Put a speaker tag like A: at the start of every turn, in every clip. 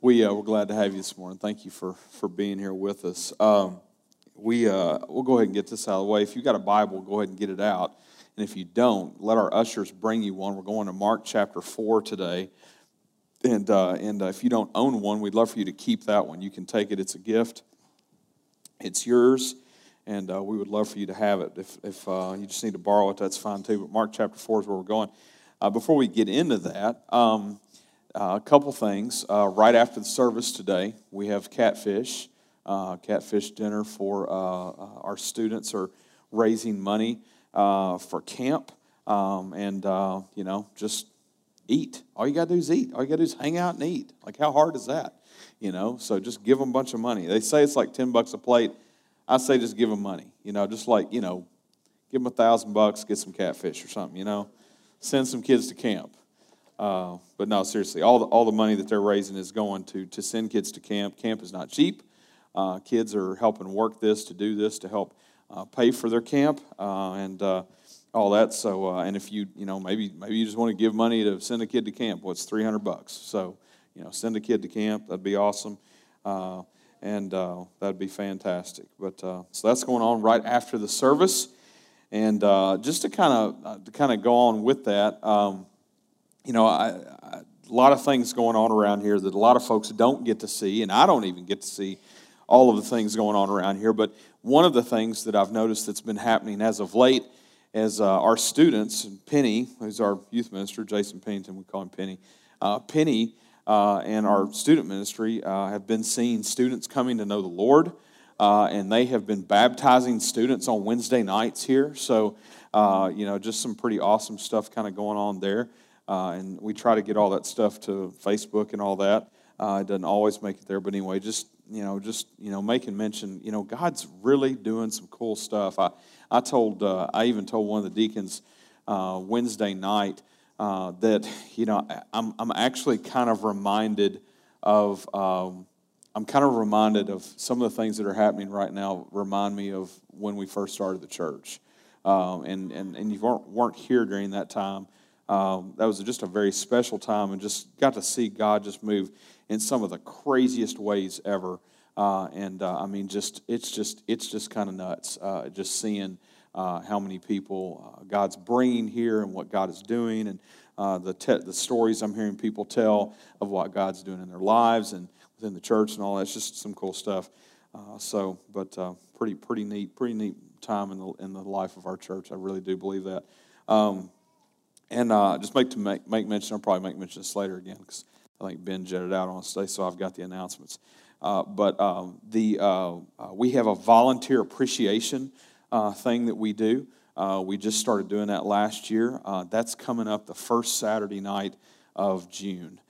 A: we uh, we're glad to have you this morning. Thank you for for being here with us. Um, we uh, we'll go ahead and get this out of the way. If you've got a Bible, go ahead and get it out. And if you don't, let our ushers bring you one. We're going to Mark chapter four today. And uh, and uh, if you don't own one, we'd love for you to keep that one. You can take it; it's a gift. It's yours, and uh, we would love for you to have it. If if uh, you just need to borrow it, that's fine too. But Mark chapter four is where we're going. before we get into that. Um, uh, a couple things. Uh, right after the service today, we have catfish, uh, catfish dinner for uh, uh, our students are raising money uh, for camp, um, and you know just eat. All you got to do is eat. All you got to do is hang out and eat. Like how hard is that? You know, so just give them a bunch of money. They say it's like ten bucks a plate. I say just give them money. You know, just like you know, give them a thousand bucks, get some catfish or something. You know, send some kids to camp. Uh, but no, seriously, all the, all the money that they're raising is going to, to send kids to camp. Camp is not cheap. Uh, kids are helping work this to do this to help uh, pay for their camp uh, and uh, all that. So, uh, and if you, you know, maybe maybe you just want to give money to send a kid to camp, what's well, 300 bucks? So, you know, send a kid to camp. That'd be awesome. and that'd be fantastic. But so that's going on right after the service. And just to kind of to kind of go on with that, um, you know, I, I, a lot of things going on around here that a lot of folks don't get to see, and I don't even get to see all of the things going on around here. But one of the things that I've noticed that's been happening as of late is uh, our students, Penny, who's our youth minister, Jason Pennington, we call him Penny. Uh, Penny uh, and our student ministry uh, have been seeing students coming to know the Lord, uh, and they have been baptizing students on Wednesday nights here. So, uh, you know, just some pretty awesome stuff kind of going on there. Uh, and we try to get all that stuff to Facebook and all that. Uh, it doesn't always make it there, but anyway, just you know, just you know, making mention. You know, God's really doing some cool stuff. I I told uh, I even told one of the deacons uh, Wednesday night uh, that you know I'm I'm actually kind of reminded of. Um, I'm kind of reminded of some of the things that are happening right now. Remind me of when we first started the church, um, and and and you weren't weren't here during that time um, that was just a very special time and just got to see God just move in some of the craziest ways ever. Uh, and uh, I mean, just it's just it's just kind of nuts. Uh, just seeing uh, how many people uh, God's bringing here and what God is doing, and uh, the te- the stories I'm hearing people tell of what God's doing in their lives and within the church and all that's just some cool stuff. so, but pretty pretty neat, pretty neat time in the in the life of our church. I really do believe that. Um, and uh, just make to make, make mention, I'll probably make mention this later again because I think Ben jetted out on today, so I've got the announcements. Uh, but um, the, uh, uh we have a volunteer appreciation uh, thing that we do. Uh, we just started doing that last year. that's coming up the first Saturday night of June.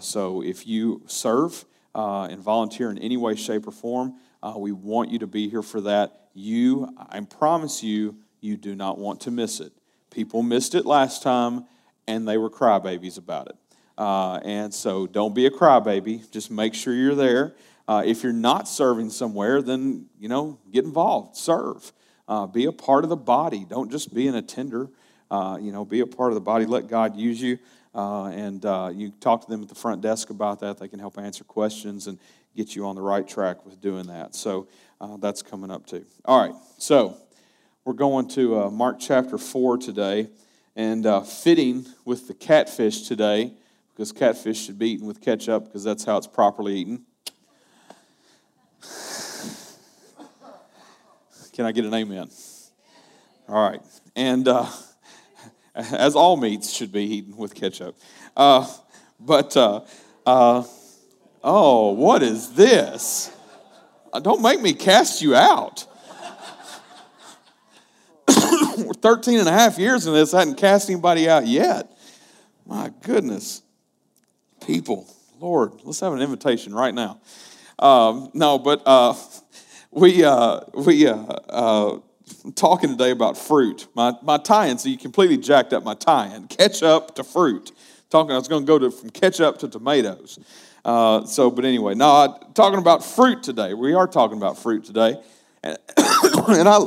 A: so if you serve and volunteer in any way, shape, or form, we want you to be here for that. You, I promise you, you do not want to miss it. People missed it last time and they were crybabies about it. Uh, and so don't be a crybaby. Just make sure you're there. Uh, if you're not serving somewhere, then, you know, get involved, serve. Uh, be a part of the body. Don't just be an attender. Uh, you know, be a part of the body. Let God use you. Uh, and uh, you talk to them at the front desk about that. They can help answer questions and get you on the right track with doing that. So that's coming up too. All right. So we're going to uh, Mark chapter 4 today, and uh, fitting with the catfish today, because catfish should be eaten with ketchup, because that's how it's properly eaten. Can I get an amen? All right. And uh, as all meats should be eaten with ketchup. Uh, but, uh, uh, oh, what is this? Don't make me cast you out. We're 13 and a half years in this, I hadn't cast anybody out yet. My goodness. People, Lord, let's have an invitation right now. Um, no, but uh, we, uh, we, uh, uh, talking today about fruit. My, my tie-in, so you completely jacked up my tie-in. Ketchup to fruit. Talking, I was going to go to, from ketchup to tomatoes. Uh, so, but anyway, no, talking about fruit today. We are talking about fruit today. And, and I,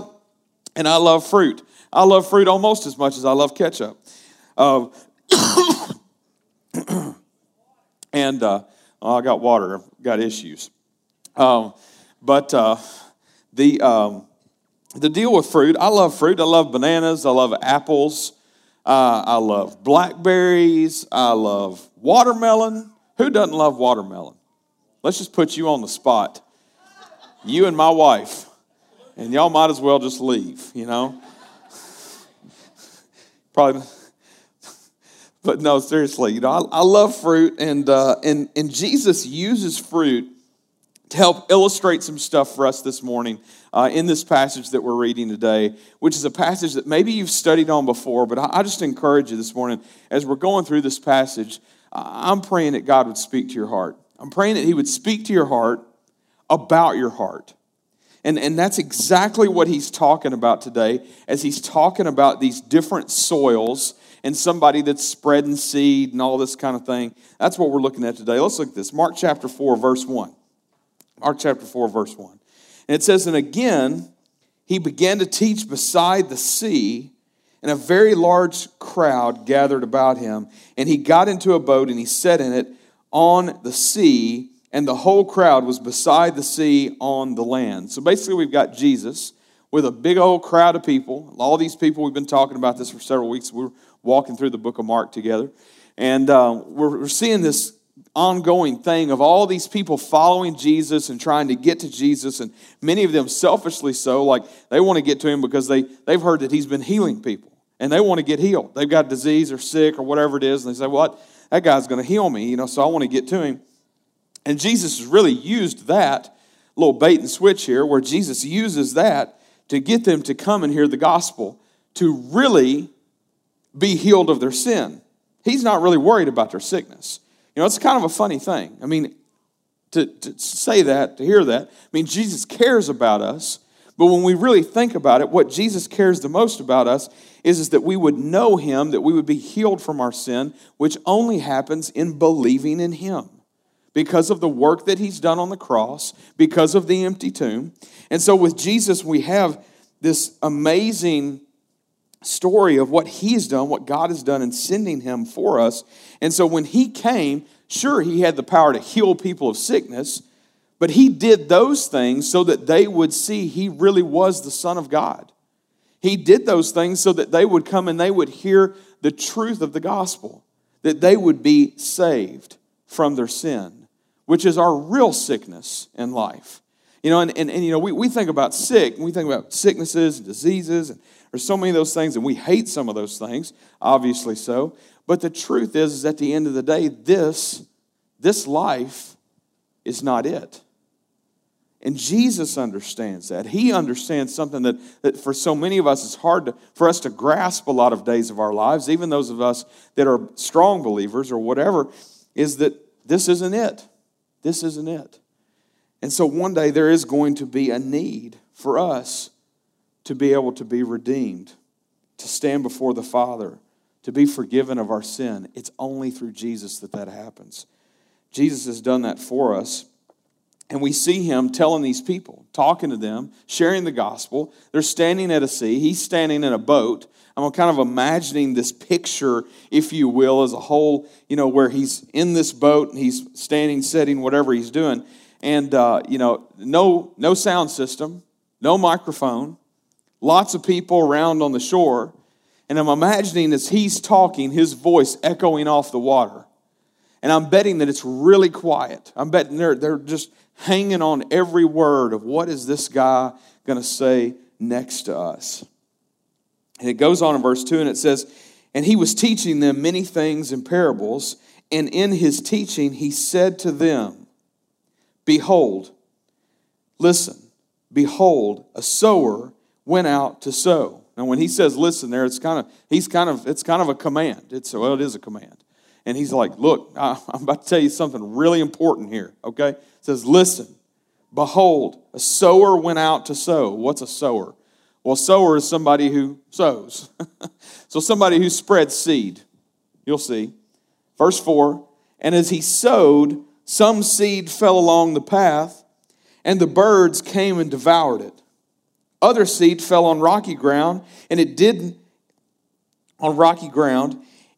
A: and I love fruit. I love fruit almost as much as I love ketchup. Uh, and uh, I got water. I've got issues. Um, but uh, the, um, the deal with fruit, I love fruit. I love bananas. I love apples. Uh, I love blackberries. I love watermelon. Who doesn't love watermelon? Let's just put you on the spot. You and my wife. And y'all might as well just leave, you know? Probably. But no, seriously, you know, I, I love fruit, and, uh, and, and Jesus uses fruit to help illustrate some stuff for us this morning uh, in this passage that we're reading today, which is a passage that maybe you've studied on before, but I, I just encourage you this morning as we're going through this passage. I'm praying that God would speak to your heart. I'm praying that He would speak to your heart about your heart. And, and that's exactly what he's talking about today as he's talking about these different soils and somebody that's spreading seed and all this kind of thing. That's what we're looking at today. Let's look at this. Mark chapter 4, verse 1. Mark chapter 4, verse 1. And it says, And again, he began to teach beside the sea, and a very large crowd gathered about him. And he got into a boat, and he sat in it on the sea, and the whole crowd was beside the sea on the land. So basically, we've got Jesus with a big old crowd of people. All these people, we've been talking about this for several weeks. We're walking through the book of Mark together. And uh, we're, we're seeing this ongoing thing of all these people following Jesus and trying to get to Jesus, and many of them selfishly so, like they want to get to him because they, they've heard that he's been healing people and they want to get healed. They've got disease or sick or whatever it is, and they say, What? Well, that guy's going to heal me, you know, so I want to get to him. And Jesus has really used that little bait and switch here, where Jesus uses that to get them to come and hear the gospel, to really be healed of their sin. He's not really worried about their sickness. You know, it's kind of a funny thing. I mean, to, to say that, to hear that, I mean, Jesus cares about us, but when we really think about it, what Jesus cares the most about us is, is that we would know Him, that we would be healed from our sin, which only happens in believing in Him because of the work that He's done on the cross, because of the empty tomb. And so with Jesus, we have this amazing story of what he's done, what God has done in sending him for us. And so when he came, sure, he had the power to heal people of sickness, but he did those things so that they would see he really was the Son of God. He did those things so that they would come and they would hear the truth of the gospel, that they would be saved from their sin, which is our real sickness in life. You know, and, and, and you know, we, we think about sick, we think about sicknesses and diseases and there's so many of those things, and we hate some of those things, obviously so. But the truth is, is at the end of the day, this, this life is not it. And Jesus understands that. He understands something that, that for so many of us is hard to, for us to grasp a lot of days of our lives, even those of us that are strong believers or whatever, is that this isn't it. This isn't it. And so one day there is going to be a need for us to be able to be redeemed, to stand before the Father, to be forgiven of our sin. It's only through Jesus that that happens. Jesus has done that for us. And we see him telling these people, talking to them, sharing the gospel. They're standing at a sea. He's standing in a boat. I'm kind of imagining this picture, if you will, as a whole, you know, where he's in this boat and he's standing, sitting, whatever he's doing. And, uh, you know, no, no sound system, no microphone, lots of people around on the shore. And I'm imagining as he's talking, his voice echoing off the water. And I'm betting that it's really quiet. I'm betting they're, they're just hanging on every word of what is this guy going to say next to us. And it goes on in verse 2 and it says, And he was teaching them many things in parables. And in his teaching, he said to them, Behold, listen, behold, a sower went out to sow. Now, when he says listen there, it's kind of, he's kind of, it's kind of a command. It's, well, it is a command. And he's like, look, I, I'm about to tell you something really important here, okay? Says, listen, behold, a sower went out to sow. What's a sower? Well, a sower is somebody who sows. so somebody who spreads seed. You'll see. Verse 4 And as he sowed, some seed fell along the path, and the birds came and devoured it. Other seed fell on rocky ground, and it didn't. on rocky ground,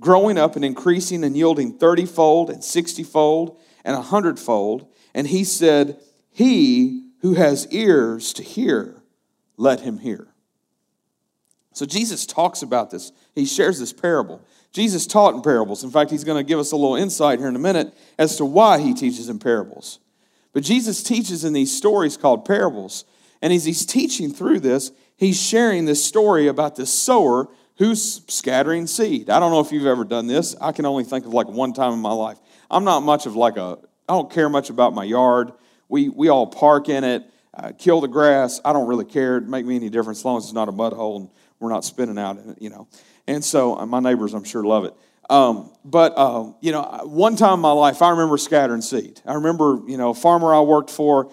A: growing up and increasing and yielding thirtyfold and sixtyfold and a hundredfold. And he said, He who has ears to hear, let him hear. So Jesus talks about this. He shares this parable. Jesus taught in parables. In fact, he's going to give us a little insight here in a minute as to why he teaches in parables. But Jesus teaches in these stories called parables. And as he's teaching through this, he's sharing this story about this sower who's scattering seed. I don't know if you've ever done this. I can only think of like one time in my life. I'm not much of like a, I don't care much about my yard. We, we all park in it, uh, kill the grass. I don't really care. It make me any difference as long as it's not a mud hole and we're not spinning out in it, you know. And so uh, my neighbors, I'm sure, love it. Um, but, uh, you know, one time in my life, I remember scattering seed. I remember, you know, a farmer I worked for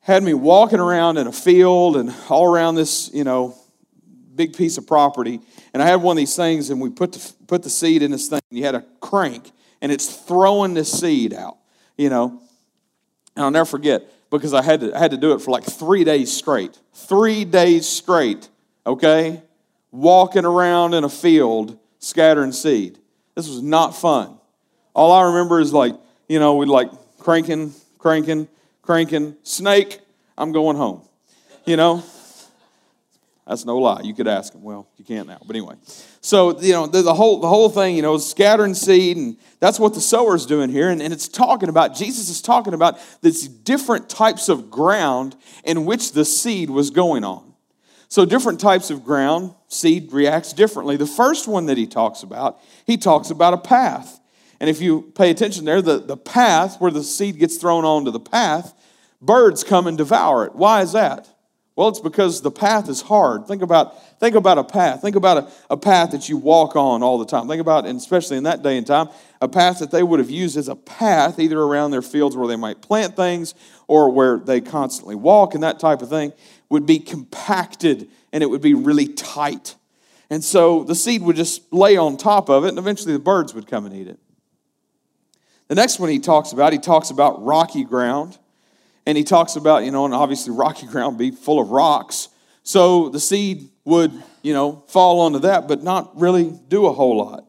A: had me walking around in a field and all around this, you know, big piece of property. And I had one of these things, and we put the, put the seed in this thing. You had a crank, and it's throwing this seed out, you know. And I'll never forget because I had to, I had to do it for like three days straight. Three days straight, okay? walking around in a field scattering seed. This was not fun. All I remember is like, you know, we'd like cranking, cranking, cranking, snake, I'm going home. You know? That's no lie. You could ask him. Well, you can't now. But anyway. So, you know, the, the, whole, the whole thing, you know, scattering seed, and that's what the sower's doing here. And, and it's talking about, Jesus is talking about these different types of ground in which the seed was going on. So, different types of ground, seed reacts differently. The first one that he talks about, he talks about a path. And if you pay attention there, the, the path where the seed gets thrown onto the path, birds come and devour it. Why is that? Well, it's because the path is hard. Think about, think about a path. Think about a, a path that you walk on all the time. Think about, and especially in that day and time, a path that they would have used as a path either around their fields where they might plant things or where they constantly walk and that type of thing would be compacted and it would be really tight. And so the seed would just lay on top of it, and eventually the birds would come and eat it. The next one he talks about, he talks about rocky ground. And he talks about, you know, and obviously rocky ground be full of rocks. So the seed would, you know, fall onto that, but not really do a whole lot.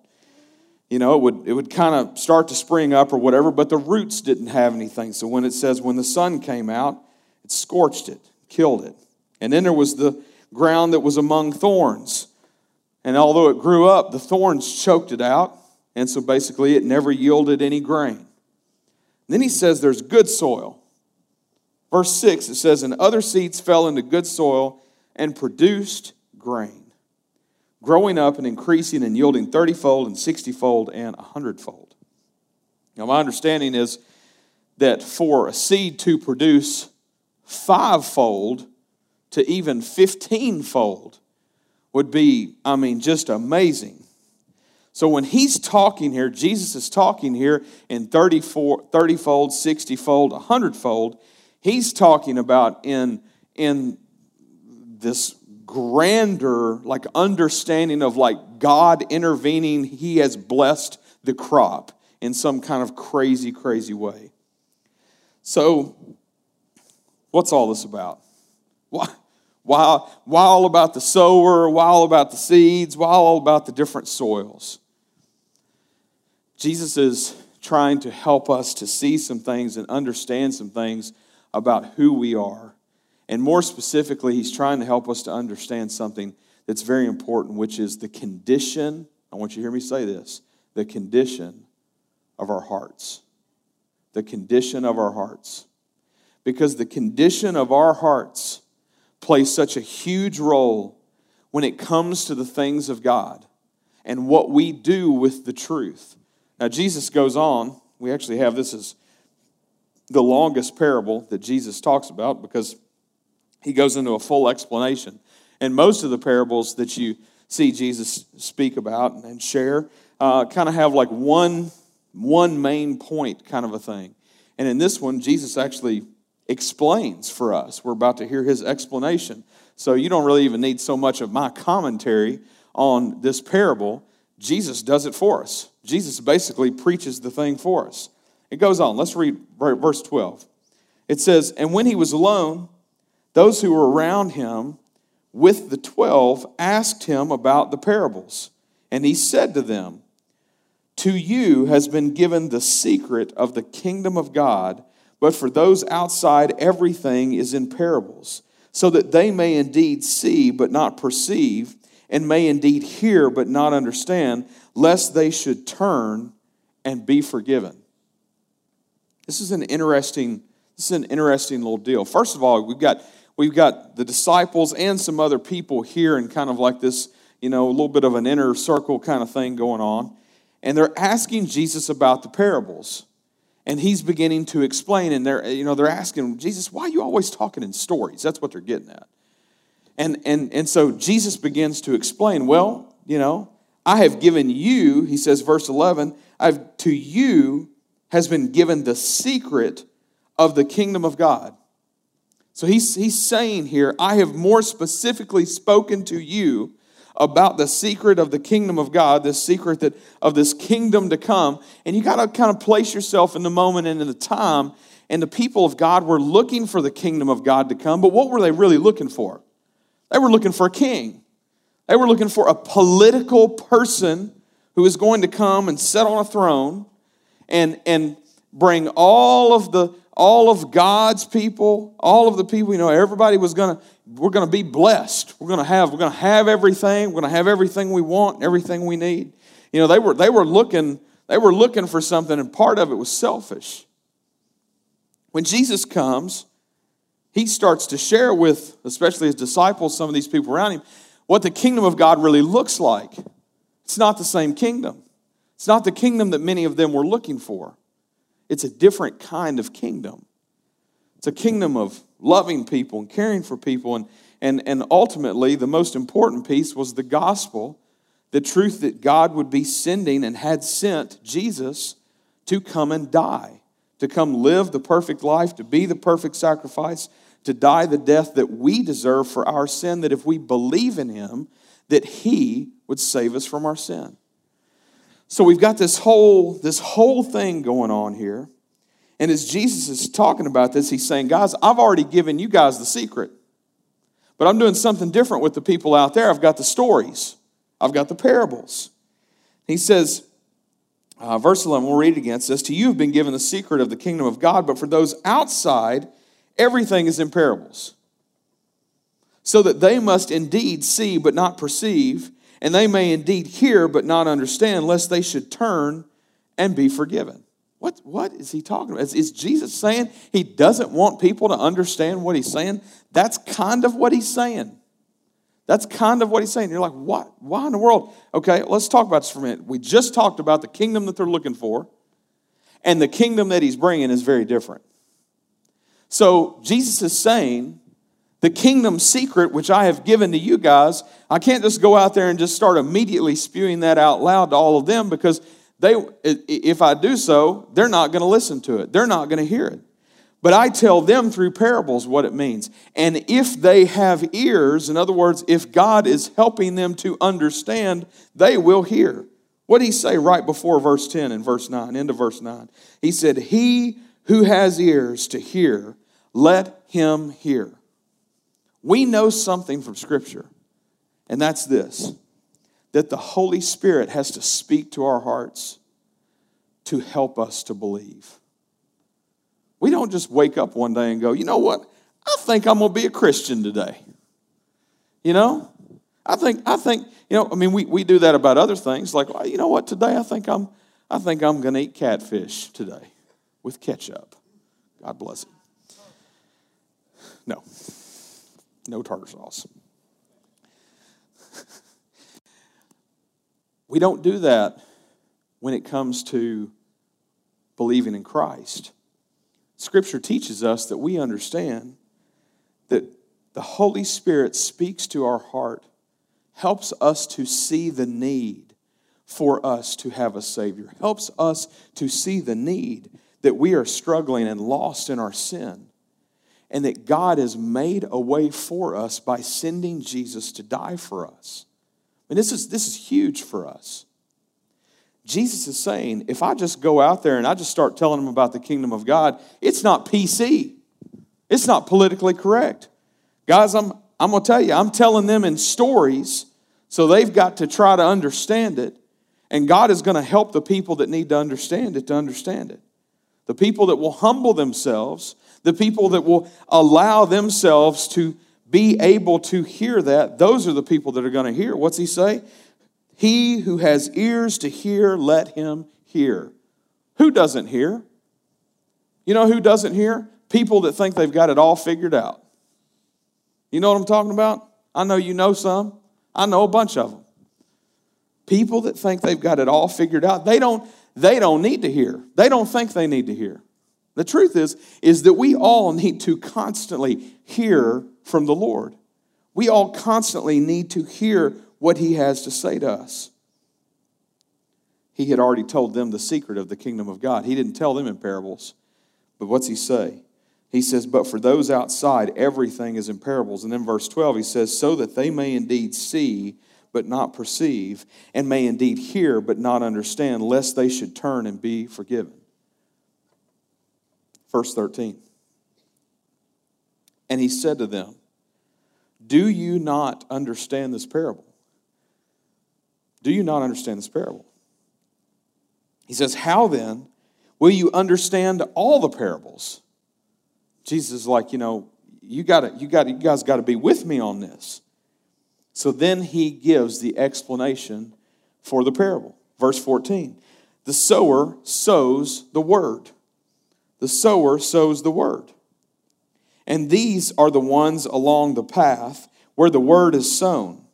A: You know, it would, it would kind of start to spring up or whatever, but the roots didn't have anything. So when it says when the sun came out, it scorched it, killed it. And then there was the ground that was among thorns. And although it grew up, the thorns choked it out. And so basically, it never yielded any grain. Then he says there's good soil. Verse 6, it says, And other seeds fell into good soil and produced grain, growing up and increasing and yielding thirtyfold and sixtyfold and a hundredfold. Now, my understanding is that for a seed to produce fivefold, to even 15 fold would be, I mean, just amazing. So when he's talking here, Jesus is talking here in 34, 30 fold, 60 fold, 100 fold. He's talking about in, in this grander, like understanding of like God intervening, he has blessed the crop in some kind of crazy, crazy way. So, what's all this about? Why, why, why all about the sower? Why all about the seeds? Why all about the different soils? Jesus is trying to help us to see some things and understand some things about who we are. And more specifically, he's trying to help us to understand something that's very important, which is the condition. I want you to hear me say this the condition of our hearts. The condition of our hearts. Because the condition of our hearts plays such a huge role when it comes to the things of God and what we do with the truth. Now, Jesus goes on. We actually have this as the longest parable that Jesus talks about because he goes into a full explanation. And most of the parables that you see Jesus speak about and share uh, kind of have like one, one main point kind of a thing. And in this one, Jesus actually explains for us. We're about to hear his explanation. So you don't really even need so much of my commentary on this parable. Jesus does it for us. Jesus basically preaches the thing for us. It goes on. Let's read verse 12. It says, And when he was alone, those who were around him with the twelve asked him about the parables. And he said to them, To you has been given the secret of the kingdom of God, but for those outside, everything is in parables, so that they may indeed see but not perceive, and may indeed hear but not understand, lest they should turn and be forgiven. This is an interesting, this is an interesting little deal. First of all, we've got we've got the disciples and some other people here and kind of like this, you know, a little bit of an inner circle kind of thing going on. And they're asking Jesus about the parables. And he's beginning to explain, and they're, you know, they're asking, Jesus, why are you always talking in stories? That's what they're getting at. And, and, and so Jesus begins to explain, well, you know, I have given you, he says, verse 11, I've to you has been given the secret of the kingdom of God. So he's, he's saying here, I have more specifically spoken to you about the secret of the kingdom of God, this secret that, of this kingdom to come. And you got to kind of place yourself in the moment and in the time. And the people of God were looking for the kingdom of God to come, but what were they really looking for? They were looking for a king. They were looking for a political person who is going to come and sit on a throne and, and bring all of the all of God's people, all of the people, you know, everybody was gonna, we're gonna be blessed. We're gonna have, we're gonna have everything, we're gonna have everything we want, everything we need. You know, they were they were looking, they were looking for something, and part of it was selfish. When Jesus comes, he starts to share with, especially his disciples, some of these people around him, what the kingdom of God really looks like. It's not the same kingdom. It's not the kingdom that many of them were looking for. It's a different kind of kingdom. It's a kingdom of loving people and caring for people. And, and, and ultimately, the most important piece was the gospel the truth that God would be sending and had sent Jesus to come and die, to come live the perfect life, to be the perfect sacrifice, to die the death that we deserve for our sin, that if we believe in him, that he would save us from our sin. So we've got this whole, this whole thing going on here. And as Jesus is talking about this, he's saying, Guys, I've already given you guys the secret. But I'm doing something different with the people out there. I've got the stories, I've got the parables. He says, uh, verse 11, we'll read it again. It says, To you have been given the secret of the kingdom of God, but for those outside, everything is in parables. So that they must indeed see but not perceive and they may indeed hear but not understand, lest they should turn and be forgiven. What, what is he talking about? Is, is, Jesus saying he doesn't want people to understand what he's saying? That's kind of what he's saying. That's kind of what he's saying. You're like, what? Why in the world? Okay, let's talk about this for a minute. We just talked about the kingdom that they're looking for, and the kingdom that he's bringing is very different. So Jesus is saying the kingdom secret which I have given to you guys, I can't just go out there and just start immediately spewing that out loud to all of them because they if I do so, they're not going to listen to it. They're not going to hear it. But I tell them through parables what it means. And if they have ears, in other words, if God is helping them to understand, they will hear. What did he say right before verse 10 and verse 9, into verse 9? He said, He who has ears to hear, let him hear. We know something from Scripture, and that's this that the Holy Spirit has to speak to our hearts to help us to believe. We don't just wake up one day and go, you know what? I think I'm going to be a Christian today. You know? I think, I think, you know, I mean, we, we do that about other things. Like, well, you know what? Today I think I'm, I think I'm going to eat catfish today with ketchup. God bless it. No no tartar sauce. we don't do that when it comes to believing in Christ. Scripture teaches us that we understand that the Holy Spirit speaks to our heart, helps us to see the need for us to have a Savior, helps us to see the need that we are struggling and lost in our sin, and that God has made a way for us by sending Jesus to die for us. And this is, this is huge for us. Jesus is saying, if I just go out there and I just start telling them about the kingdom of God, it's not PC. It's not politically correct. Guys, I'm, I'm going to tell you, I'm telling them in stories, so they've got to try to understand it. And God is going to help the people that need to understand it to understand it. The people that will humble themselves, the people that will allow themselves to be able to hear that, those are the people that are going to hear. What's he say? He who has ears to hear, let him hear. Who doesn't hear? You know who doesn't hear? People that think they've got it all figured out. You know what I'm talking about? I know you know some. I know a bunch of them. People that think they've got it all figured out, they don't, they don't need to hear. They don't think they need to hear. The truth is, is that we all need to constantly hear from the Lord. We all constantly need to hear what he has to say to us. He had already told them the secret of the kingdom of God. He didn't tell them in parables. But what's he say? He says, But for those outside, everything is in parables. And then verse 12, he says, So that they may indeed see, but not perceive, and may indeed hear, but not understand, lest they should turn and be forgiven. Verse 13. And he said to them, Do you not understand this parable? Do you not understand this parable? He says, How then will you understand all the parables? Jesus is like, you know, you gotta, you gotta, you guys gotta be with me on this. So then he gives the explanation for the parable. Verse 14. The sower sows the word. The sower sows the word. And these are the ones along the path where the word is sown.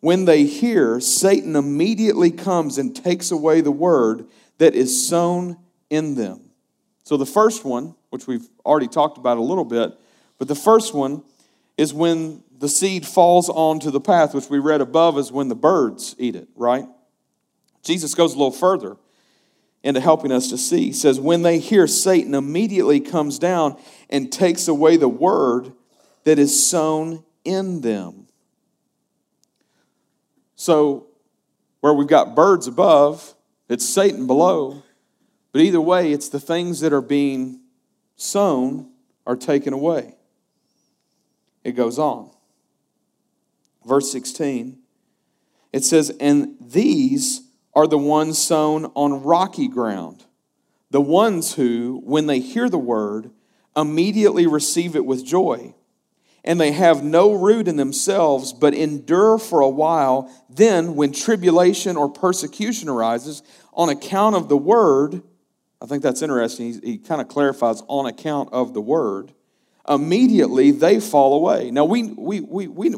A: When they hear, Satan immediately comes and takes away the word that is sown in them. So the first one, which we've already talked about a little bit, but the first one is when the seed falls onto the path, which we read above is when the birds eat it, right? Jesus goes a little further into helping us to see. He says, When they hear, Satan immediately comes down and takes away the word that is sown in them. So, where we've got birds above, it's Satan below. But either way, it's the things that are being sown are taken away. It goes on. Verse 16, it says, And these are the ones sown on rocky ground, the ones who, when they hear the word, immediately receive it with joy. And they have no root in themselves, but endure for a while. Then, when tribulation or persecution arises on account of the word, I think that's interesting. He, he kind of clarifies on account of the word. Immediately they fall away. Now, we, we, we, we,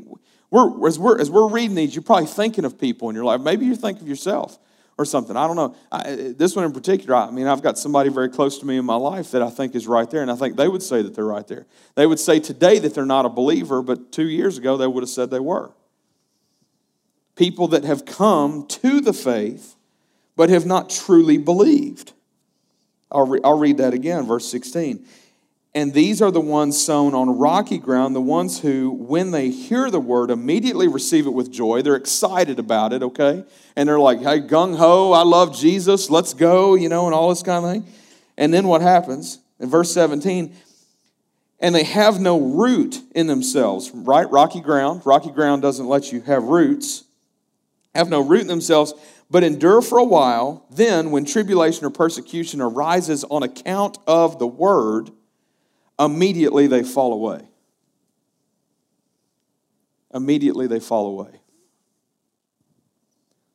A: we're, as, we're, as we're reading these, you're probably thinking of people in your life. Maybe you think of yourself or something. I don't know. I, this one in particular, I mean, I've got somebody very close to me in my life that I think is right there, and I think they would say that they're right there. They would say today that they're not a believer, but two years ago they would have said they were. People that have come to the faith, but have not truly believed. I'll, re- I'll read that again, verse 16. And these are the ones sown on rocky ground, the ones who, when they hear the word, immediately receive it with joy. They're excited about it, okay? And they're like, hey, gung ho, I love Jesus, let's go, you know, and all this kind of thing. And then what happens? In verse 17, and they have no root in themselves, right? Rocky ground. Rocky ground doesn't let you have roots. Have no root in themselves, but endure for a while. Then, when tribulation or persecution arises on account of the word, immediately they fall away. Immediately they fall away.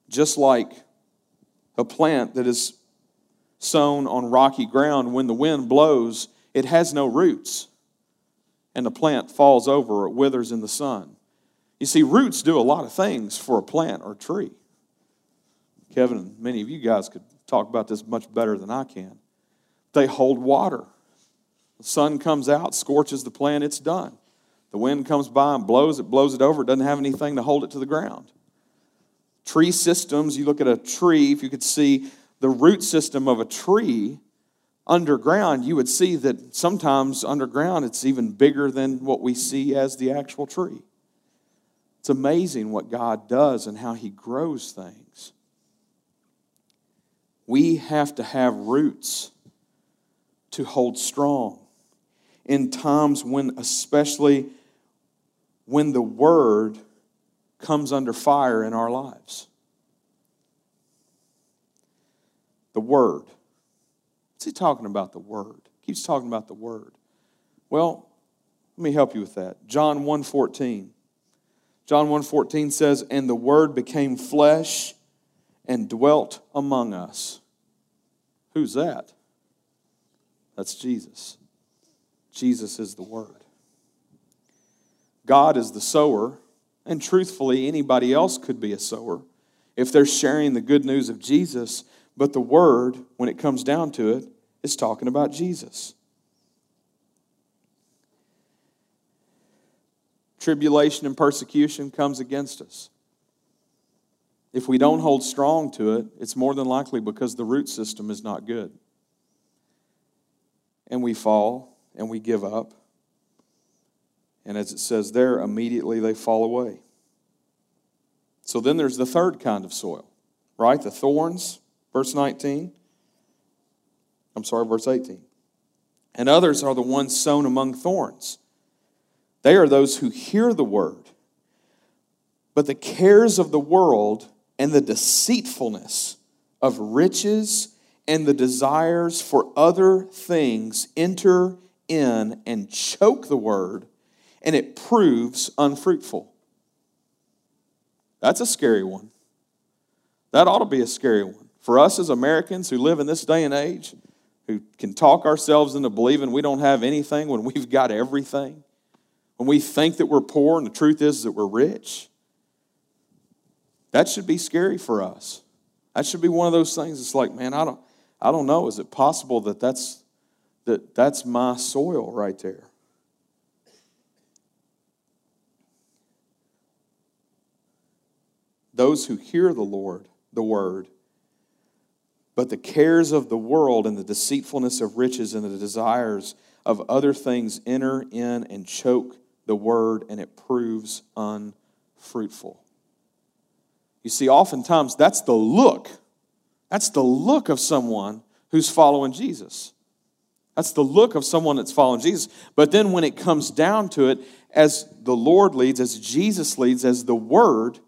A: Just like a plant that is sown on rocky ground, when the wind blows, it has no roots, and the plant falls over, it withers in the sun. You see, roots do a lot of things for a plant or tree. Kevin many of you guys could talk about this much better than I can. They hold water. The sun comes out, scorches the plant, it's done. The wind comes by and blows it, blows it over, it doesn't have anything to hold it to the ground. Tree systems, you look at a tree, if you could see the root system of a tree, underground, you would see that sometimes underground it's even bigger than what we see as the actual tree. It's amazing what God does and how He grows things. We have to have roots to hold strong in times when, especially when the Word comes under fire in our lives. The Word. What's he talking about? The Word. He keeps talking about the Word. Well, let me help you with that. John 1.14. John 1.14 says, And the Word became flesh and dwelt among us. Who's that? That's Jesus. Jesus is the Word. God is the sower, and truthfully, anybody else could be a sower if they're sharing the good news of Jesus. But the Word, when it comes down to it, is talking about Jesus. Tribulation and persecution comes against us. If we don't hold strong to it, it's more than likely because the root system is not good. And we fall and we give up. And as it says there, immediately they fall away. So then there's the third kind of soil, right? The thorns, verse 19. I'm sorry, verse 18. And others are the ones sown among thorns. They are those who hear the word, but the cares of the world and the deceitfulness of riches and the desires for other things enter in and choke the word, and it proves unfruitful. That's a scary one. That ought to be a scary one. For us as Americans who live in this day and age, who can talk ourselves into believing we don't have anything when we've got everything, when we think that we're poor and the truth is that we're rich, that should be scary for us. That should be one of those things. It's like, man, I don't, I don't know. Is it possible that that's, that that's my soil right there? Those who hear the Lord, the word, but the cares of the world and the deceitfulness of riches and the desires of other things enter in and choke the word, and it proves unfruitful. You see, oftentimes that's the look. That's the look of someone who's following Jesus. That's the look of someone that's following Jesus. But then when it comes down to it, as the Lord leads, as Jesus leads, as the Word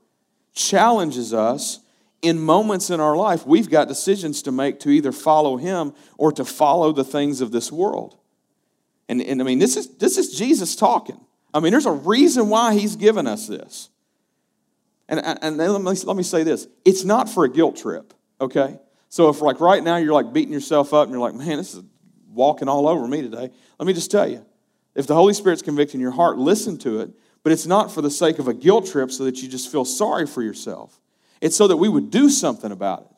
A: challenges us in moments in our life, we've got decisions to make to either follow Him or to follow the things of this world. And, and I mean, this is, this is Jesus talking. I mean, there's a reason why He's given us this. And, and let, me, let me say this it's not for a guilt trip, okay? So if, like, right now you're like beating yourself up and you're like, man, this is walking all over me today, let me just tell you if the Holy Spirit's convicting your heart, listen to it, but it's not for the sake of a guilt trip so that you just feel sorry for yourself. It's so that we would do something about it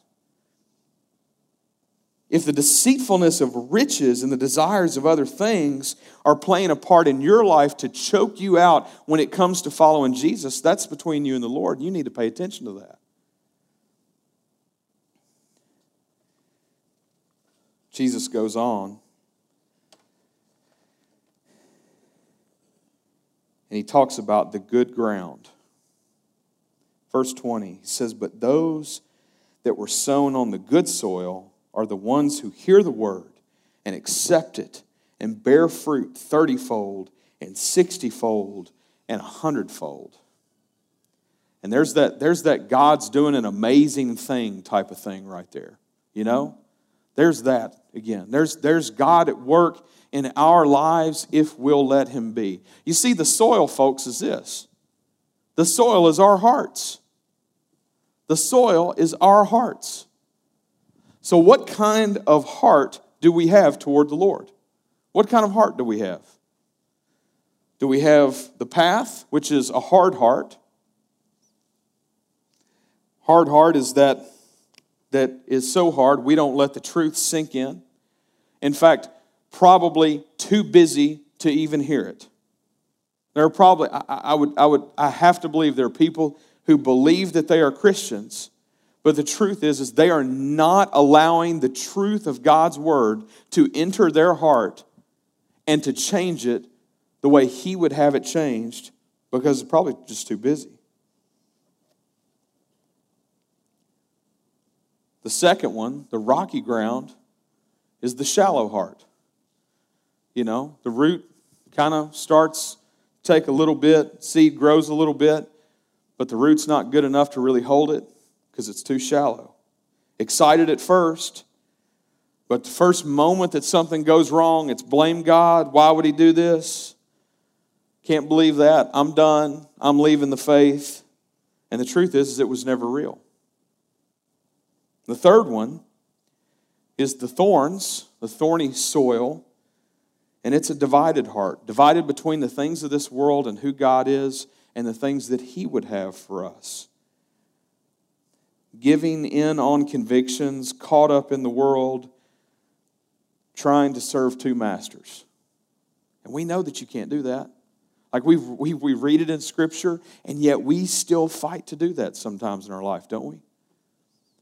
A: if the deceitfulness of riches and the desires of other things are playing a part in your life to choke you out when it comes to following Jesus, that's between you and the Lord. You need to pay attention to that. Jesus goes on. And he talks about the good ground. Verse 20, he says, But those that were sown on the good soil, are the ones who hear the word and accept it and bear fruit thirtyfold and sixtyfold and a hundredfold. And there's that, there's that God's doing an amazing thing type of thing right there. You know? There's that again. There's, there's God at work in our lives if we'll let Him be. You see, the soil, folks, is this the soil is our hearts. The soil is our hearts. So, what kind of heart do we have toward the Lord? What kind of heart do we have? Do we have the path, which is a hard heart? Hard heart is that that is so hard we don't let the truth sink in. In fact, probably too busy to even hear it. There are probably I, I would I would I have to believe there are people who believe that they are Christians, But the truth is, is they are not allowing the truth of God's word to enter their heart and to change it the way He would have it changed because it's probably just too busy. The second one, the rocky ground, is the shallow heart. You know, the root kind of starts take a little bit, seed grows a little bit, but the root's not good enough to really hold it because it's too shallow. Excited at first, but the first moment that something goes wrong, it's blame God. Why would He do this? Can't believe that. I'm done. I'm leaving the faith. And the truth is, is it was never real. The third one is the thorns, the thorny soil, and it's a divided heart, divided between the things of this world and who God is and the things that He would have for us. Giving in on convictions, caught up in the world, trying to serve two masters. And we know that you can't do that. Like we we, we read it in Scripture, and yet we still fight to do that sometimes in our life, don't we?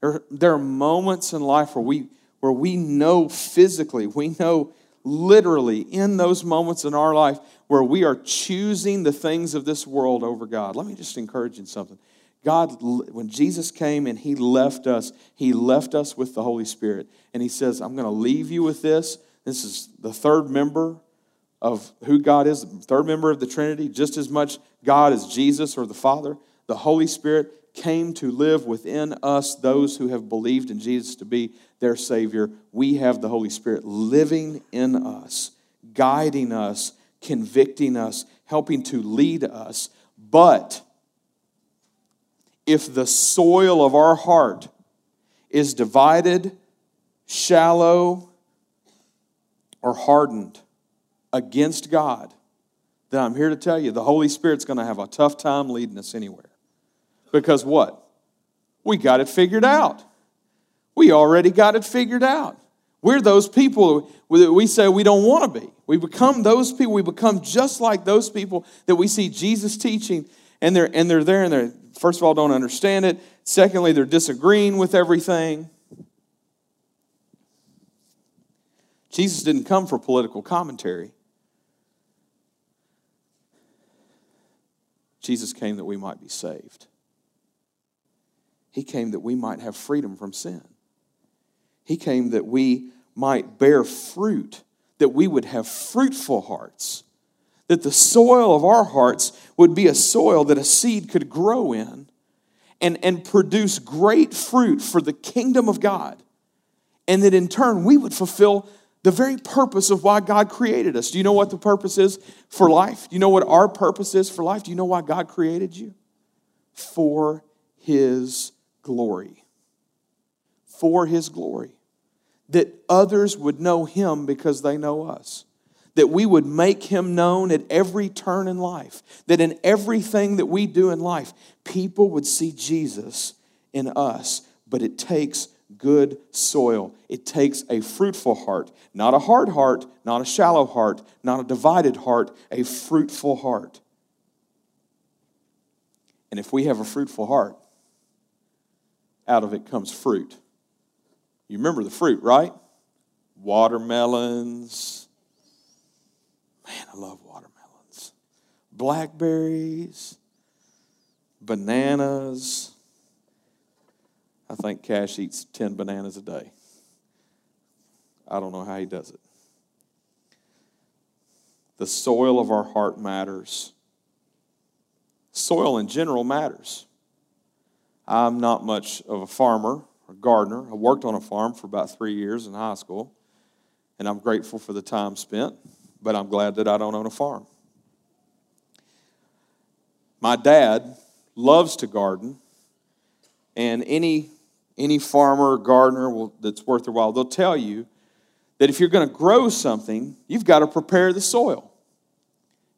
A: There, there are moments in life where we, where we know physically, we know literally in those moments in our life where we are choosing the things of this world over God. Let me just encourage you something. God, when Jesus came and He left us, He left us with the Holy Spirit. And He says, I'm going to leave you with this. This is the third member of who God is, the third member of the Trinity, just as much God as Jesus or the Father. The Holy Spirit came to live within us, those who have believed in Jesus to be their Savior. We have the Holy Spirit living in us, guiding us, convicting us, helping to lead us. But if the soil of our heart is divided, shallow, or hardened against God, then I'm here to tell you the Holy Spirit's going to have a tough time leading us anywhere. Because what? We got it figured out. We already got it figured out. We're those people that we say we don't want to be. We become those people. We become just like those people that we see Jesus teaching, and they're and they're there and they're first of all, don't understand it. Secondly, they're disagreeing with everything. Jesus didn't come for political commentary. Jesus came that we might be saved. He came that we might have freedom from sin. He came that we might bear fruit, that we would have fruitful hearts that the soil of our hearts would be a soil that a seed could grow in and, and produce great fruit for the kingdom of God. And that in turn, we would fulfill the very purpose of why God created us. Do you know what the purpose is for life? Do you know what our purpose is for life? Do you know why God created you? For His glory. For His glory. That others would know Him because they know us that we would make him known at every turn in life, that in everything that we do in life, people would see Jesus in us. But it takes good soil. It takes a fruitful heart, not a hard heart, not a shallow heart, not a divided heart, a fruitful heart. And if we have a fruitful heart, out of it comes fruit. You remember the fruit, right? Watermelons, Man, I love watermelons. Blackberries, bananas. I think Cash eats 10 bananas a day. I don't know how he does it. The soil of our heart matters. Soil in general matters. I'm not much of a farmer or gardener. I worked on a farm for about three years in high school, and I'm grateful for the time spent but I'm glad that I don't own a farm. My dad loves to garden, and any, any farmer or gardener will, that's worth their while, they'll tell you that if you're going to grow something, you've got to prepare the soil.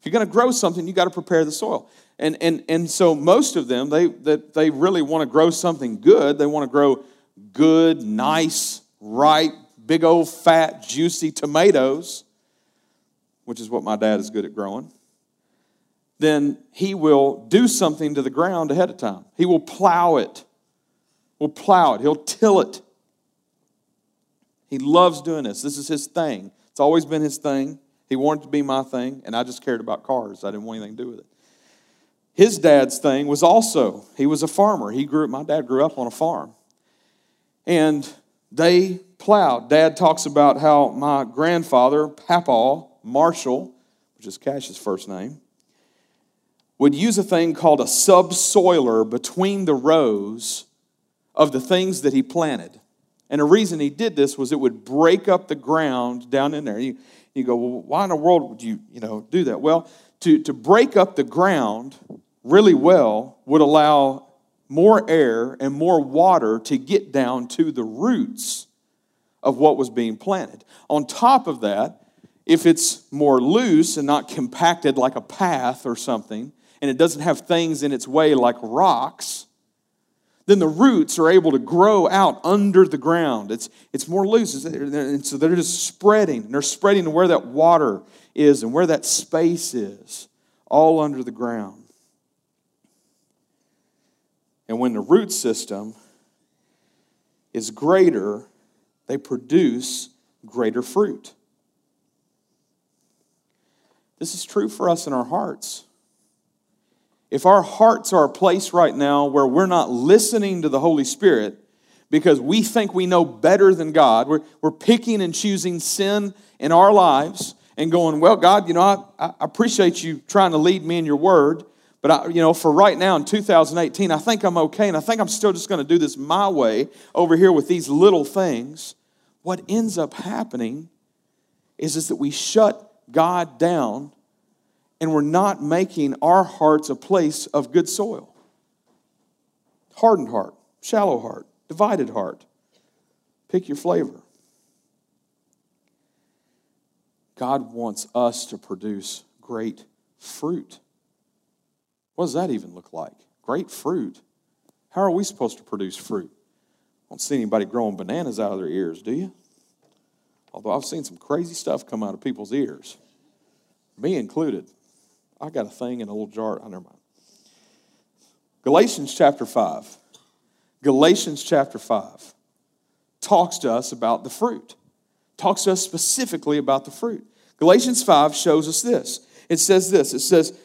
A: If you're going to grow something, you've got to prepare the soil. And, and, and so most of them, they, that they really want to grow something good. They want to grow good, nice, ripe, big old fat, juicy tomatoes which is what my dad is good at growing, then he will do something to the ground ahead of time. He will plow it. will plow it, he'll till it. He loves doing this. This is his thing. It's always been his thing. He wanted to be my thing, and I just cared about cars. I didn't want anything to do with it. His dad's thing was also, he was a farmer. He grew my dad grew up on a farm. And they plowed. Dad talks about how my grandfather, Papa Marshall, which is Cash's first name, would use a thing called a subsoiler between the rows of the things that he planted. And the reason he did this was it would break up the ground down in there. You, you go, well, why in the world would you, you know, do that? Well, to, to break up the ground really well would allow more air and more water to get down to the roots of what was being planted. On top of that, if it's more loose and not compacted like a path or something, and it doesn't have things in its way like rocks, then the roots are able to grow out under the ground. It's, it's more loose. And so they're just spreading. And they're spreading to where that water is and where that space is, all under the ground. And when the root system is greater, they produce greater fruit. This is true for us in our hearts. If our hearts are a place right now where we're not listening to the Holy Spirit because we think we know better than God, we're, we're picking and choosing sin in our lives and going, Well, God, you know, I, I appreciate you trying to lead me in your word, but I, you know, for right now in 2018, I think I'm okay, and I think I'm still just going to do this my way over here with these little things. What ends up happening is, is that we shut God down and we're not making our hearts a place of good soil. Hardened heart, shallow heart, divided heart. Pick your flavor. God wants us to produce great fruit. What does that even look like? Great fruit. How are we supposed to produce fruit? I don't see anybody growing bananas out of their ears, do you? Although I've seen some crazy stuff come out of people's ears, me included. I got a thing in a little jar. Oh, never mind. Galatians chapter 5. Galatians chapter 5 talks to us about the fruit, talks to us specifically about the fruit. Galatians 5 shows us this. It says this it says,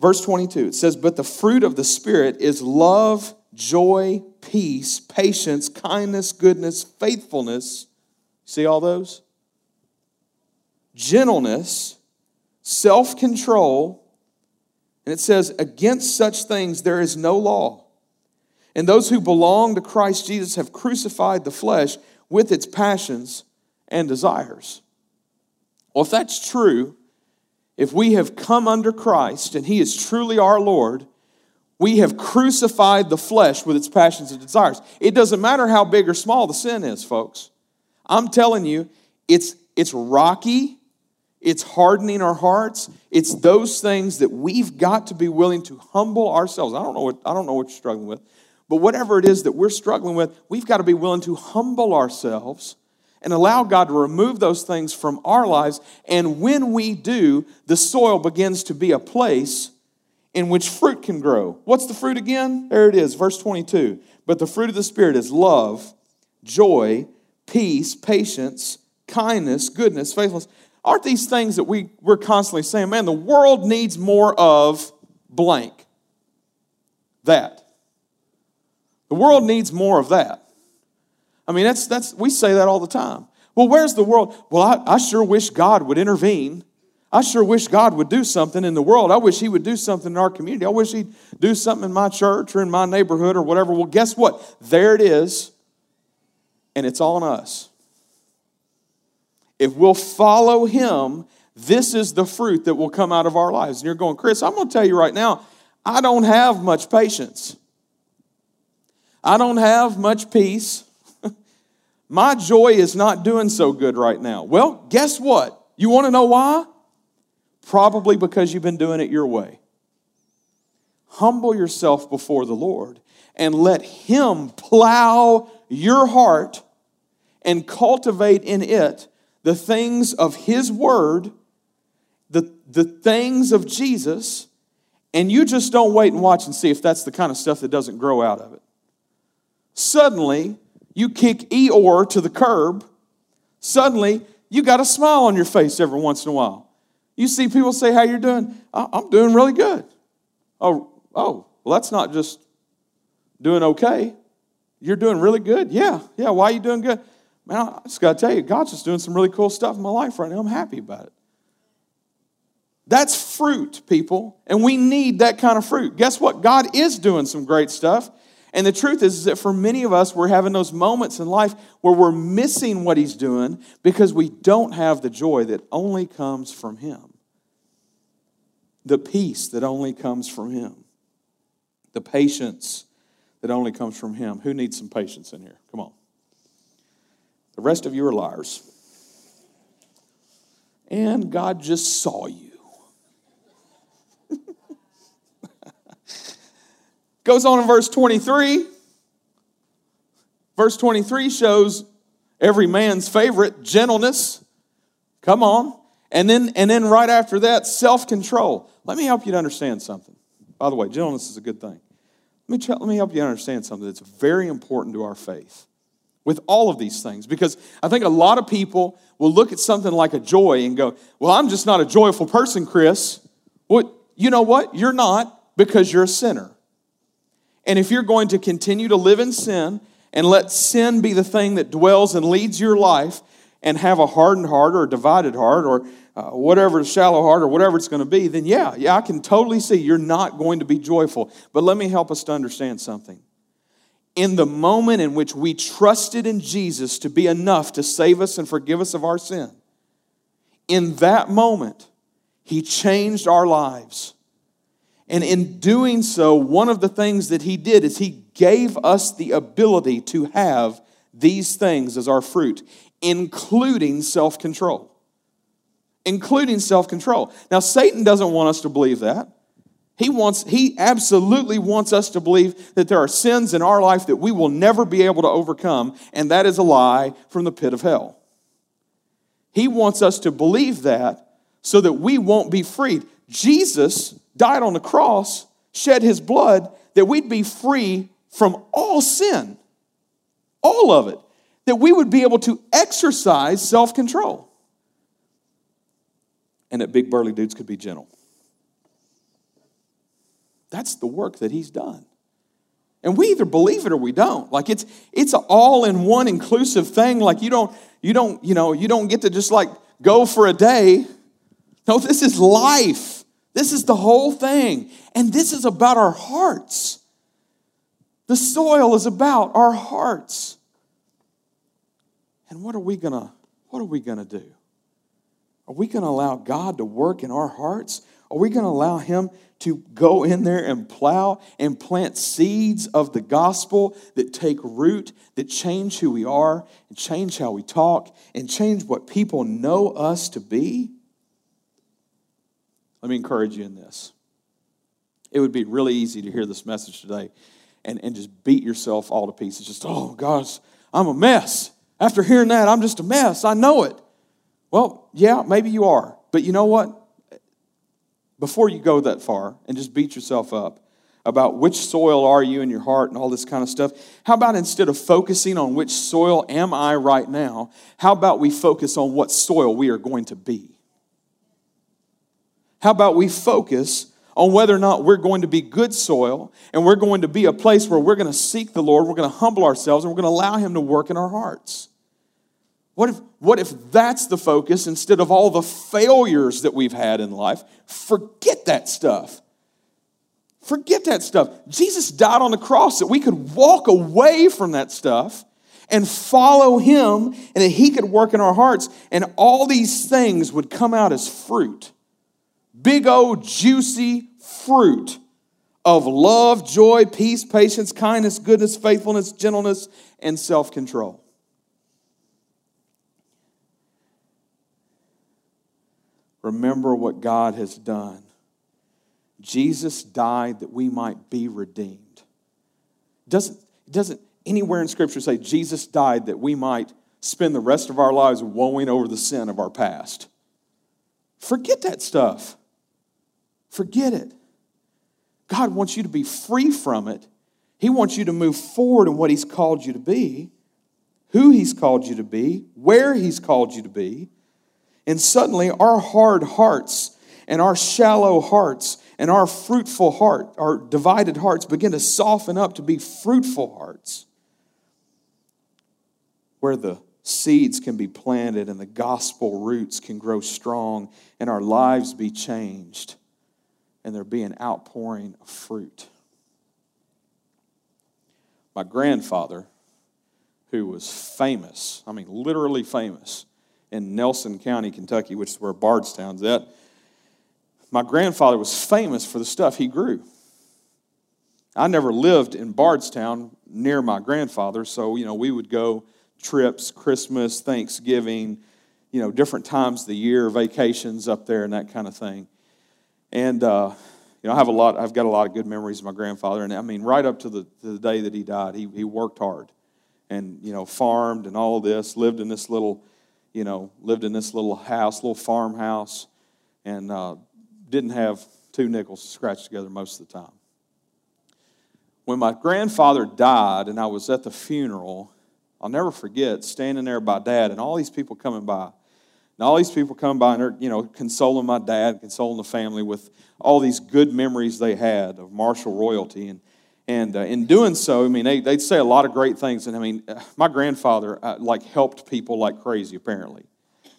A: verse 22, it says, But the fruit of the Spirit is love, joy, peace, patience, kindness, goodness, faithfulness. See all those? Gentleness self control. And it says, Against such things there is no law. And those who belong to Christ Jesus have crucified the flesh with its passions and desires. Well, if that's true, if we have come under Christ and He is truly our Lord, we have crucified the flesh with its passions and desires. It doesn't matter how big or small the sin is, folks. I'm telling you, it's, it's rocky, it's hardening our hearts. It's those things that we've got to be willing to humble ourselves. I don't know what, I don't know what you're struggling with, but whatever it is that we're struggling with, we've got to be willing to humble ourselves and allow God to remove those things from our lives. And when we do, the soil begins to be a place in which fruit can grow. What's the fruit again? There it is, verse 22. But the fruit of the Spirit is love, joy, peace, patience, kindness, goodness, faithfulness aren't these things that we, we're constantly saying, man, the world needs more of blank? That. The world needs more of that. I mean, that's, that's, we say that all the time. Well, where's the world? Well, I, I sure wish God would intervene. I sure wish God would do something in the world. I wish He would do something in our community. I wish He'd do something in my church or in my neighborhood or whatever. Well, guess what? There it is, and it's on us. If we'll follow him, this is the fruit that will come out of our lives. And you're going, Chris, I'm going to tell you right now, I don't have much patience. I don't have much peace. My joy is not doing so good right now. Well, guess what? You want to know why? Probably because you've been doing it your way. Humble yourself before the Lord and let Him plow your heart and cultivate in it the things of His Word, the, the things of Jesus, and you just don't wait and watch and see if that's the kind of stuff that doesn't grow out of it. Suddenly, you kick Eeyore to the curb. Suddenly, you got a smile on your face every once in a while. You see people say, How you're doing? I'm doing really good. Oh, oh, well, that's not just doing okay. You're doing really good. Yeah, yeah. Why are you doing good? Man, I just got to tell you, God's just doing some really cool stuff in my life right now. I'm happy about it. That's fruit, people, and we need that kind of fruit. Guess what? God is doing some great stuff. And the truth is, is that for many of us, we're having those moments in life where we're missing what He's doing because we don't have the joy that only comes from Him, the peace that only comes from Him, the patience that only comes from Him. Who needs some patience in here? Come on. The rest of you are liars. And God just saw you. Goes on in verse 23. Verse 23 shows every man's favorite gentleness. Come on. And then, and then right after that, self control. Let me help you to understand something. By the way, gentleness is a good thing. Let me, let me help you understand something that's very important to our faith with all of these things because I think a lot of people will look at something like a joy and go, Well, I'm just not a joyful person, Chris. Well, you know what? You're not because you're a sinner. And if you're going to continue to live in sin and let sin be the thing that dwells and leads your life and have a hardened heart or a divided heart or uh, whatever, shallow heart or whatever it's going to be, then yeah, yeah, I can totally see you're not going to be joyful. But let me help us to understand something. In the moment in which we trusted in Jesus to be enough to save us and forgive us of our sin, in that moment, He changed our lives. And in doing so, one of the things that he did is he gave us the ability to have these things as our fruit, including self control. Including self control. Now, Satan doesn't want us to believe that. He wants, he absolutely wants us to believe that there are sins in our life that we will never be able to overcome, and that is a lie from the pit of hell. He wants us to believe that so that we won't be freed. Jesus died on the cross, shed his blood, that we'd be free from all sin, all of it, that we would be able to exercise self control. And that big burly dudes could be gentle. That's the work that he's done. And we either believe it or we don't. Like it's it's an all in one inclusive thing. Like you don't you don't you know you don't get to just like go for a day. No, this is life. This is the whole thing. And this is about our hearts. The soil is about our hearts. And what are we to what are we to do? Are we to allow God to work in our hearts? Are we to allow him to go in there and plow and plant seeds of the gospel that take root, that change who we are, and change how we talk, and change what people know us to be? Let me encourage you in this. It would be really easy to hear this message today and, and just beat yourself all to pieces. Just, oh, gosh, I'm a mess. After hearing that, I'm just a mess. I know it. Well, yeah, maybe you are. But you know what? Before you go that far and just beat yourself up about which soil are you in your heart and all this kind of stuff, how about instead of focusing on which soil am I right now, how about we focus on what soil we are going to be? How about we focus on whether or not we're going to be good soil and we're going to be a place where we're going to seek the Lord, we're going to humble ourselves, and we're going to allow Him to work in our hearts? What if, what if that's the focus instead of all the failures that we've had in life? Forget that stuff. Forget that stuff. Jesus died on the cross that we could walk away from that stuff and follow Him and that He could work in our hearts, and all these things would come out as fruit big old juicy fruit of love, joy, peace, patience, kindness, goodness, faithfulness, gentleness, and self control. Remember what God has done. Jesus died that we might be redeemed. Doesn't, doesn't anywhere in Scripture say Jesus died that we might spend the rest of our lives woeing over the sin of our past. Forget that stuff. Forget it. God wants you to be free from it He wants you to move forward in what He's called you to be, who He's called you to be, where He's called you to be. And suddenly, our hard hearts and our shallow hearts and our fruitful heart, our divided hearts, begin to soften up to be fruitful hearts where the seeds can be planted and the gospel roots can grow strong and our lives be changed and there be an outpouring of fruit. My grandfather, who was famous, I mean, literally famous, in Nelson County, Kentucky, which is where Bardstown's at, my grandfather was famous for the stuff he grew. I never lived in Bardstown near my grandfather, so, you know, we would go trips, Christmas, Thanksgiving, you know, different times of the year, vacations up there and that kind of thing. And, uh, you know, I have a lot, I've got a lot of good memories of my grandfather. And I mean, right up to the, to the day that he died, he, he worked hard and, you know, farmed and all this, lived in this little, you know, lived in this little house, little farmhouse, and uh, didn't have two nickels scratched together most of the time. When my grandfather died and I was at the funeral, I'll never forget standing there by dad and all these people coming by. And all these people come by and they're, you know, consoling my dad, consoling the family with all these good memories they had of Marshall royalty. And, and uh, in doing so, I mean, they, they'd say a lot of great things. And I mean, my grandfather, uh, like, helped people like crazy, apparently.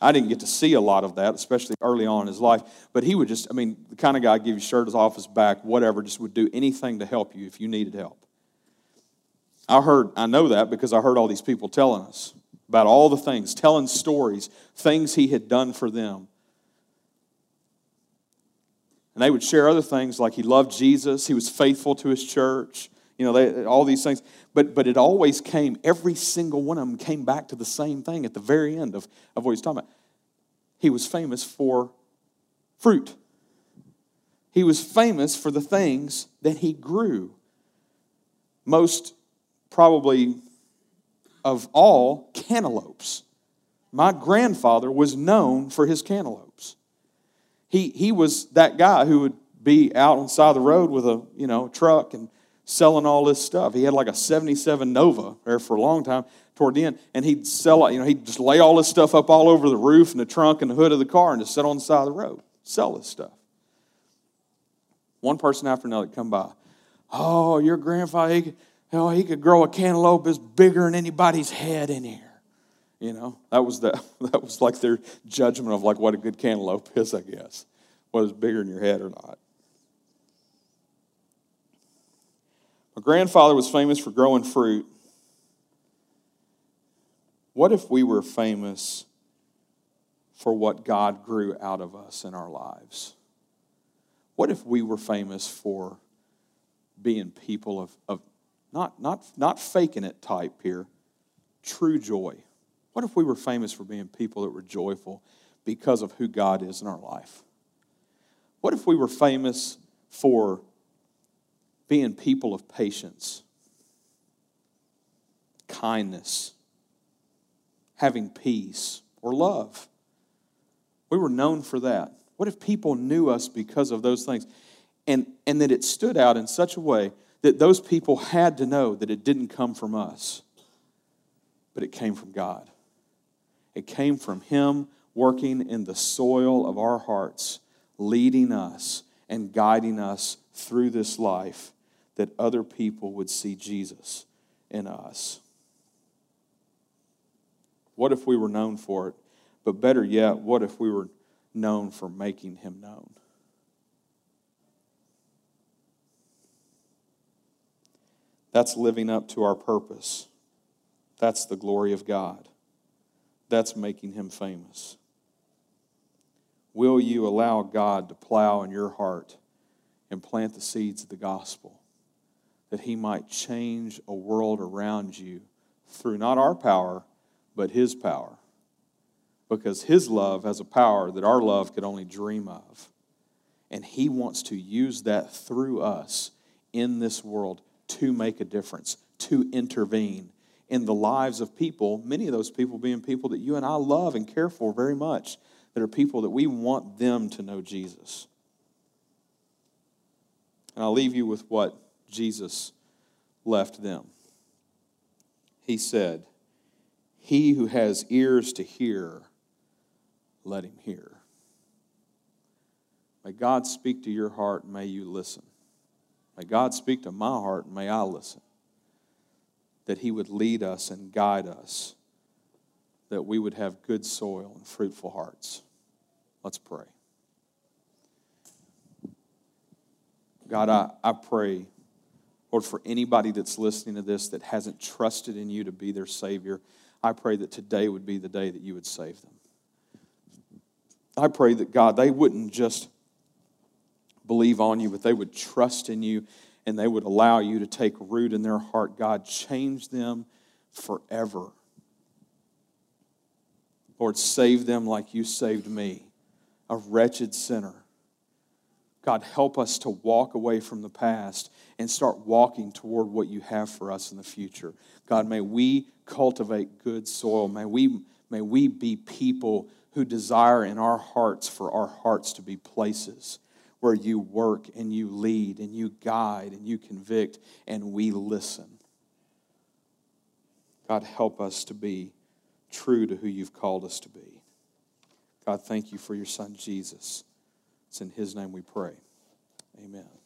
A: I didn't get to see a lot of that, especially early on in his life. But he would just, I mean, the kind of guy give you shirt off his back, whatever, just would do anything to help you if you needed help. I heard, I know that because I heard all these people telling us about all the things, telling stories, things he had done for them. And they would share other things like he loved Jesus, he was faithful to his church, you know, they, all these things. But, but it always came, every single one of them came back to the same thing at the very end of, of what he's talking about. He was famous for fruit. He was famous for the things that he grew. Most probably of all cantaloupes. My grandfather was known for his cantaloupes. He, he was that guy who would be out on the side of the road with a you know truck and selling all this stuff. He had like a 77 Nova there for a long time toward the end, and he'd sell you know, he'd just lay all this stuff up all over the roof and the trunk and the hood of the car and just sit on the side of the road, sell this stuff. One person after another come by. Oh, your grandfather, he, Hell, he could grow a cantaloupe as bigger than anybody's head in here. You know, that was the, that was like their judgment of like what a good cantaloupe is, I guess. Whether it's bigger than your head or not. My grandfather was famous for growing fruit. What if we were famous for what God grew out of us in our lives? What if we were famous for being people of, of not, not, not faking it type here, true joy. What if we were famous for being people that were joyful because of who God is in our life? What if we were famous for being people of patience, kindness, having peace, or love? We were known for that. What if people knew us because of those things? And, and that it stood out in such a way that those people had to know that it didn't come from us, but it came from God. It came from Him working in the soil of our hearts, leading us and guiding us through this life that other people would see Jesus in us. What if we were known for it? But better yet, what if we were known for making Him known? That's living up to our purpose. That's the glory of God. That's making Him famous. Will you allow God to plow in your heart and plant the seeds of the gospel that He might change a world around you through not our power, but His power? Because His love has a power that our love could only dream of. And He wants to use that through us in this world to make a difference, to intervene in the lives of people, many of those people being people that you and I love and care for very much, that are people that we want them to know Jesus. And I'll leave you with what Jesus left them. He said, He who has ears to hear, let him hear. May God speak to your heart may you listen. May God speak to my heart and may I listen. That He would lead us and guide us, that we would have good soil and fruitful hearts. Let's pray. God, I, I pray, Lord, for anybody that's listening to this that hasn't trusted in you to be their Savior, I pray that today would be the day that you would save them. I pray that, God, they wouldn't just believe on you, but they would trust in you and they would allow you to take root in their heart. God, change them forever. Lord, save them like you saved me, a wretched sinner. God, help us to walk away from the past and start walking toward what you have for us in the future. God, may we cultivate good soil. May we, may we be people who desire in our hearts for our hearts to be places where you work and you lead and you guide and you convict and we listen. God, help us to be true to who you've called us to be. God, thank you for your son Jesus. It's in his name we pray. Amen.